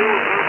Thank you.